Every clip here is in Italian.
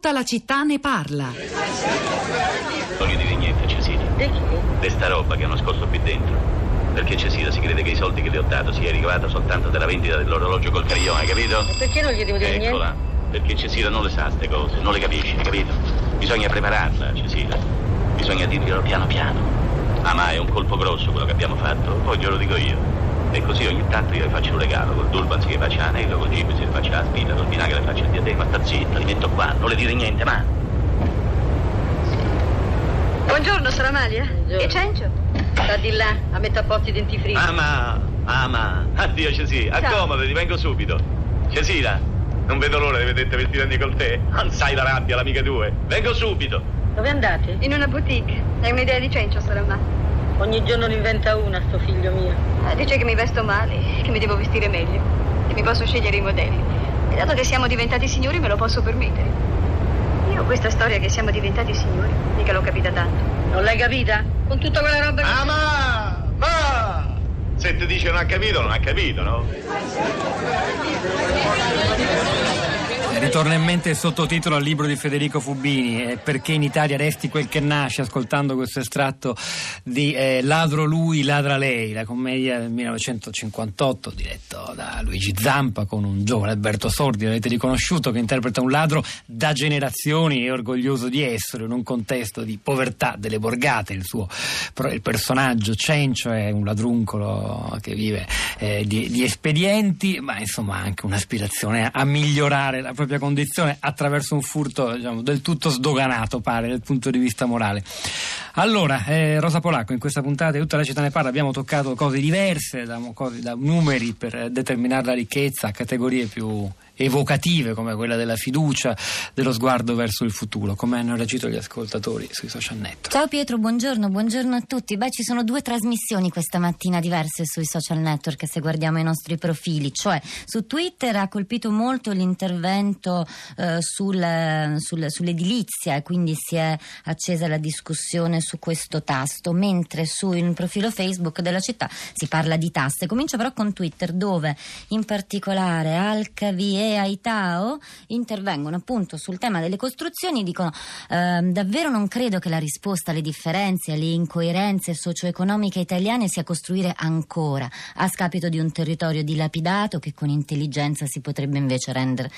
Tutta la città ne parla. Non gli dire niente, Cesira. Di chi? Di sta roba che ho nascosto qui dentro. Perché Cesira si crede che i soldi che le ho dato sia ricavato soltanto dalla vendita dell'orologio col carillone, capito? Perché non gli devo dire Eccola. Perché Cesira non le sa ste cose, non le capisce, capito? Bisogna prepararla, Cesira. Bisogna dirglielo piano piano. Ah, ma è un colpo grosso quello che abbiamo fatto, poi glielo dico io. E così ogni tanto io le faccio un regalo, col Durban si faccia la negro, col Jeep si faccia la spilla, col vinagre le faccio il diadema, sta zitta, li metto qua, non le dire niente, ma... Buongiorno, sono Amalia. E Cencio? Sta di là, a metà posti i dentifrici. Ama, ama, addio Ciao. accomodati, vengo subito. Cesira, non vedo l'ora di vederti vestita con te. Non sai la rabbia, l'amica tue. Vengo subito. Dove andate? In una boutique. È un'idea di Cencio, sorella. Ogni giorno ne inventa una, sto figlio mio. Ah, Dice che mi vesto male, che mi devo vestire meglio, che mi posso scegliere i modelli. E dato che siamo diventati signori me lo posso permettere. Io questa storia che siamo diventati signori, mica l'ho capita tanto. Non l'hai capita? Con tutta quella roba che... Ama, ma! Se ti dice non ha capito, non ha capito, no? Ritorna in mente il sottotitolo al libro di Federico Fubini, eh, Perché in Italia resti quel che nasce, ascoltando questo estratto di eh, Ladro lui, ladra lei, la commedia del 1958 diretto da Luigi Zampa con un giovane Alberto Sordi, l'avete riconosciuto, che interpreta un ladro da generazioni e orgoglioso di essere in un contesto di povertà delle borgate. Il suo il personaggio Cencio è un ladruncolo che vive eh, di, di espedienti, ma insomma anche un'aspirazione a migliorare la propria condizione attraverso un furto diciamo, del tutto sdoganato, pare, dal punto di vista morale. Allora, eh, Rosa Polacco, in questa puntata di tutta la città ne parla, abbiamo toccato cose diverse, da, cose- da numeri per eh, determinare la ricchezza categorie più evocative come quella della fiducia, dello sguardo verso il futuro, come hanno reagito gli ascoltatori sui social network. Ciao Pietro, buongiorno, buongiorno a tutti. Beh, ci sono due trasmissioni questa mattina diverse sui social network se guardiamo i nostri profili. Cioè, su Twitter ha colpito molto l'intervento eh, sul- sul- sull'edilizia e quindi si è accesa la discussione su questo tasto, mentre sul profilo Facebook della città si parla di tasse. Comincio però con Twitter dove in particolare Alcavi e Aitao intervengono appunto sul tema delle costruzioni dicono ehm, davvero non credo che la risposta alle differenze, alle incoerenze socio-economiche italiane sia costruire ancora a scapito di un territorio dilapidato che con intelligenza si potrebbe invece rendere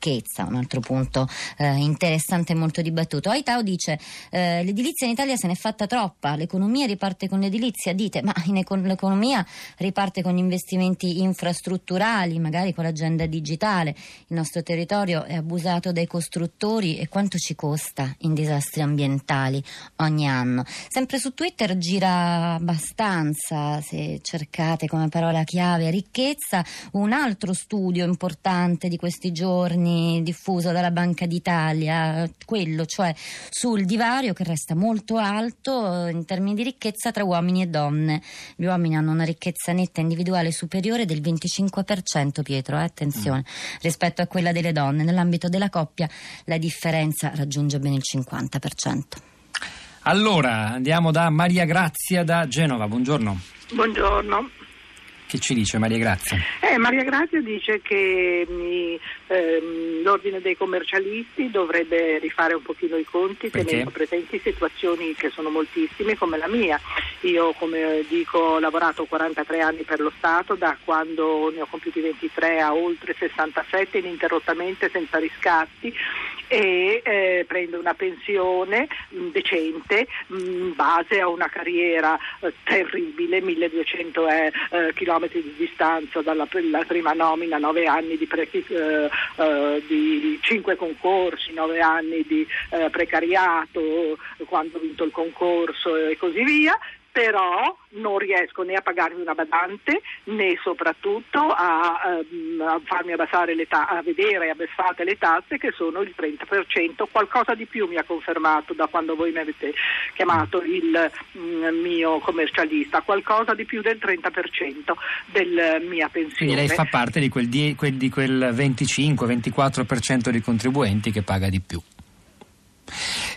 ricchezza. Un altro punto eh, interessante e molto dibattuto. Aitao dice eh, l'edilizia in Italia se n'è fatta troppa, l'economia riparte con l'edilizia, dite ma in eco- l'economia riparte con investimenti infrastrutturali, magari con l'agenda digitale, il nostro territorio è abusato dai costruttori e quanto ci costa in disastri ambientali ogni anno. Sempre su Twitter gira abbastanza, se cercate come parola chiave ricchezza, un altro studio importante di questi giorni diffuso dalla Banca d'Italia, quello cioè sul divario che resta molto alto eh, in termini di ricchezza tra uomini e donne. Gli uomini hanno una ricchezza netta individuale superiore del 25%, Pietro, eh, attenzione, rispetto a quella delle donne. Nell'ambito della coppia la differenza raggiunge ben il 50%. Allora, andiamo da Maria Grazia da Genova, buongiorno. Buongiorno. Che ci dice Maria Grazia? Eh, Maria Grazia dice che ehm, l'ordine dei commercialisti dovrebbe rifare un pochino i conti Perché? tenendo presenti situazioni che sono moltissime come la mia. Io come dico ho lavorato 43 anni per lo Stato, da quando ne ho compiuti 23 a oltre 67 ininterrottamente senza riscatti e eh, prendo una pensione mh, decente mh, in base a una carriera eh, terribile, 1200 eh, eh, chilometri di distanza dalla pr- la prima nomina, 9 anni di, pre- eh, eh, di 5 concorsi, 9 anni di eh, precariato quando ho vinto il concorso e così via. Però non riesco né a pagarmi una badante né soprattutto a, ehm, a farmi abbassare le a vedere abbassate le tasse che sono il 30%, qualcosa di più mi ha confermato da quando voi mi avete chiamato il mm, mio commercialista, qualcosa di più del 30% del mia pensione. Quindi lei fa parte di quel, die- quel- di quel 25-24% di contribuenti che paga di più.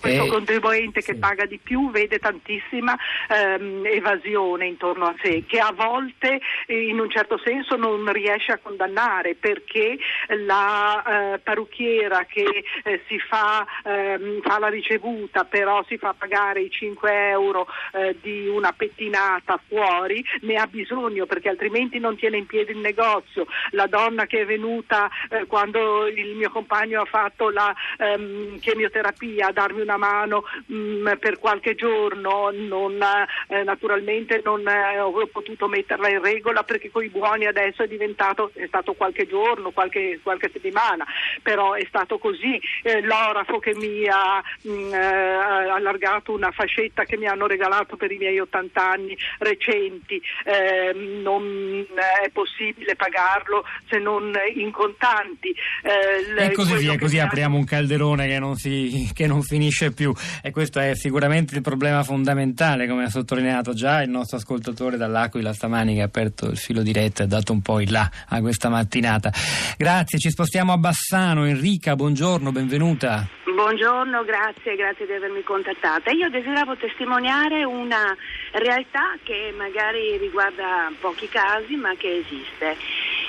Questo eh, contribuente che sì. paga di più vede tantissima ehm, evasione intorno a sé, che a volte eh, in un certo senso non riesce a condannare perché la eh, parrucchiera che eh, si fa, ehm, fa, la ricevuta però si fa pagare i 5 euro eh, di una pettinata fuori ne ha bisogno perché altrimenti non tiene in piedi il negozio. La donna che è venuta eh, quando il mio compagno ha fatto la ehm, chemioterapia a darmi una mano mh, mm, per qualche giorno, non, eh, naturalmente non eh, ho potuto metterla in regola perché con i buoni adesso è diventato, è stato qualche giorno, qualche, qualche settimana, però è stato così. Eh, l'orafo che mi ha mh, mm, eh, allargato una fascetta che mi hanno regalato per i miei 80 anni recenti, ehm, non è possibile pagarlo se non in contanti. Eh, e così via, così apriamo un calderone che non, si, che non finisce più e questo è sicuramente il problema fondamentale, come ha sottolineato già il nostro ascoltatore dall'Aquila stamani che ha aperto il filo diretto e ha dato un po' in là a questa mattinata. Grazie, ci spostiamo a Bassano. Enrica, buongiorno, benvenuta. Buongiorno, grazie, grazie di avermi contattata. Io desideravo testimoniare una realtà che magari riguarda pochi casi ma che esiste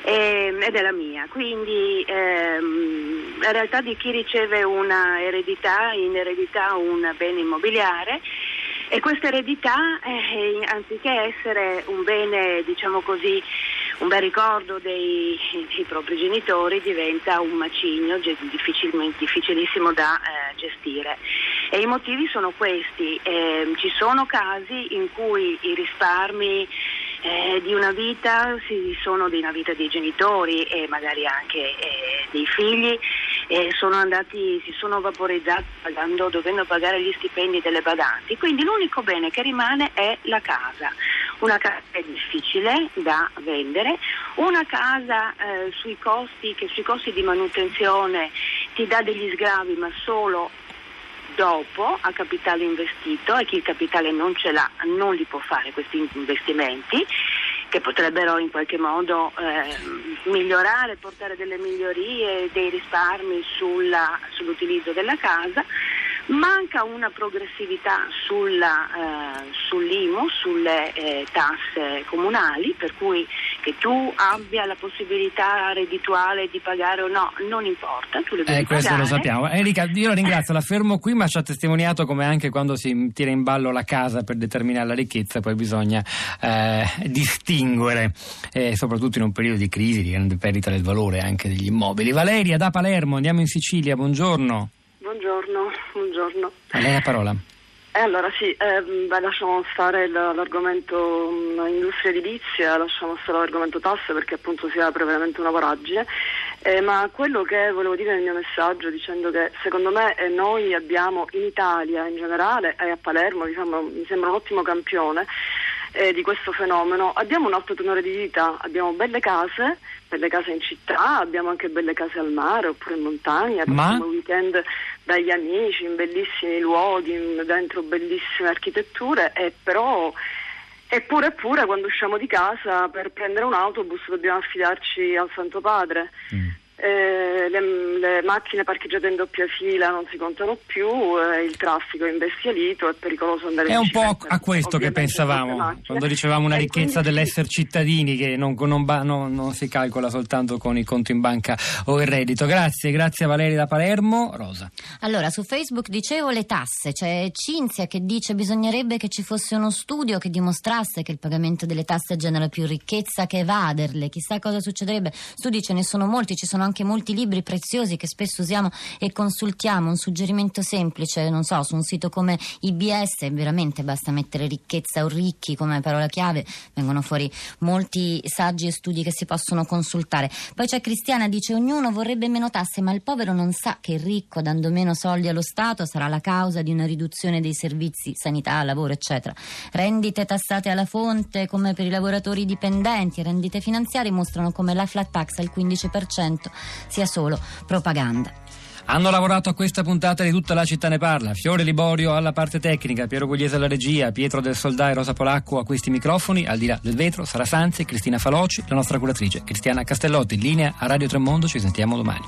eh, ed è la mia. Quindi ehm, la realtà di chi riceve una eredità, in eredità un bene immobiliare e questa eredità, eh, anziché essere un bene, diciamo così, un bel ricordo dei, dei propri genitori, diventa un macigno difficilissimo da eh, gestire. E i motivi sono questi. Eh, ci sono casi in cui i risparmi eh, di una vita si, sono di una vita dei genitori e magari anche eh, dei figli eh, sono andati, si sono vaporizzati pagando, dovendo pagare gli stipendi delle badanti. Quindi l'unico bene che rimane è la casa. Una casa è difficile da vendere, una casa eh, sui costi, che sui costi di manutenzione ti dà degli sgravi ma solo dopo a capitale investito e chi il capitale non ce l'ha non li può fare questi investimenti che potrebbero in qualche modo eh, migliorare, portare delle migliorie, dei risparmi sulla, sull'utilizzo della casa. Manca una progressività sulla, eh, sull'IMU, sulle eh, tasse comunali, per cui che tu abbia la possibilità reddituale di pagare o no, non importa, tu le devi eh, questo pagare. lo sappiamo. Enrica, io la ringrazio, la fermo qui, ma ci ha testimoniato come anche quando si tira in ballo la casa per determinare la ricchezza, poi bisogna eh, distinguere, soprattutto in un periodo di crisi, di grande perdita del valore anche degli immobili. Valeria da Palermo, andiamo in Sicilia, buongiorno. Buongiorno, buongiorno. A lei la parola. Eh, allora sì, eh, beh, lasciamo stare l'argomento um, industria edilizia, lasciamo stare l'argomento tasse perché appunto si apre veramente una voragine, eh, ma quello che volevo dire nel mio messaggio dicendo che secondo me eh, noi abbiamo in Italia in generale e a Palermo diciamo, mi sembra un ottimo campione eh, di questo fenomeno. Abbiamo un alto tenore di vita, abbiamo belle case, belle case in città, abbiamo anche belle case al mare oppure in montagna, Ma... weekend dagli amici in bellissimi luoghi, dentro bellissime architetture, e però Eppure, eppure, quando usciamo di casa per prendere un autobus dobbiamo affidarci al Santo Padre. Mm eh, le, le, macchine parcheggiate in doppia fila non si contano più, eh, il traffico è imbestialito, è pericoloso andare in È un po' a questo che pensavamo quando dicevamo una ricchezza quindi... dell'essere cittadini che non, non, non, non, si calcola soltanto con i conti in banca o il reddito. Grazie, grazie a Valeria da Palermo. Rosa. Allora, su Facebook dicevo le tasse, c'è Cinzia che dice bisognerebbe che ci fosse uno studio che dimostrasse che il pagamento delle tasse genera più ricchezza che evaderle, chissà cosa succederebbe. Studi ce ne sono molti, ci sono anche molti libri preziosi che spesso usiamo e consultiamo. Un suggerimento semplice, non so, su un sito come IBS, veramente basta mettere ricchezza o ricchi come parola chiave, vengono fuori molti saggi e studi che si possono consultare. Poi c'è Cristiana, dice ognuno vorrebbe meno tasse, ma il povero non sa che il ricco, dando meno soldi allo Stato, sarà la causa di una riduzione dei servizi, sanità, lavoro, eccetera. Rendite tassate alla fonte come per i lavoratori dipendenti, rendite finanziarie mostrano come la flat tax al 15% sia solo propaganda. Hanno lavorato a questa puntata di tutta la città ne parla. Fiore Liborio alla parte tecnica, Piero Gugliese alla regia, Pietro del Soldà e Rosa Polacco a questi microfoni, al di là del vetro, Sara Sanzi, Cristina Faloci, la nostra curatrice Cristiana Castellotti. In linea a Radio Tremondo, ci sentiamo domani.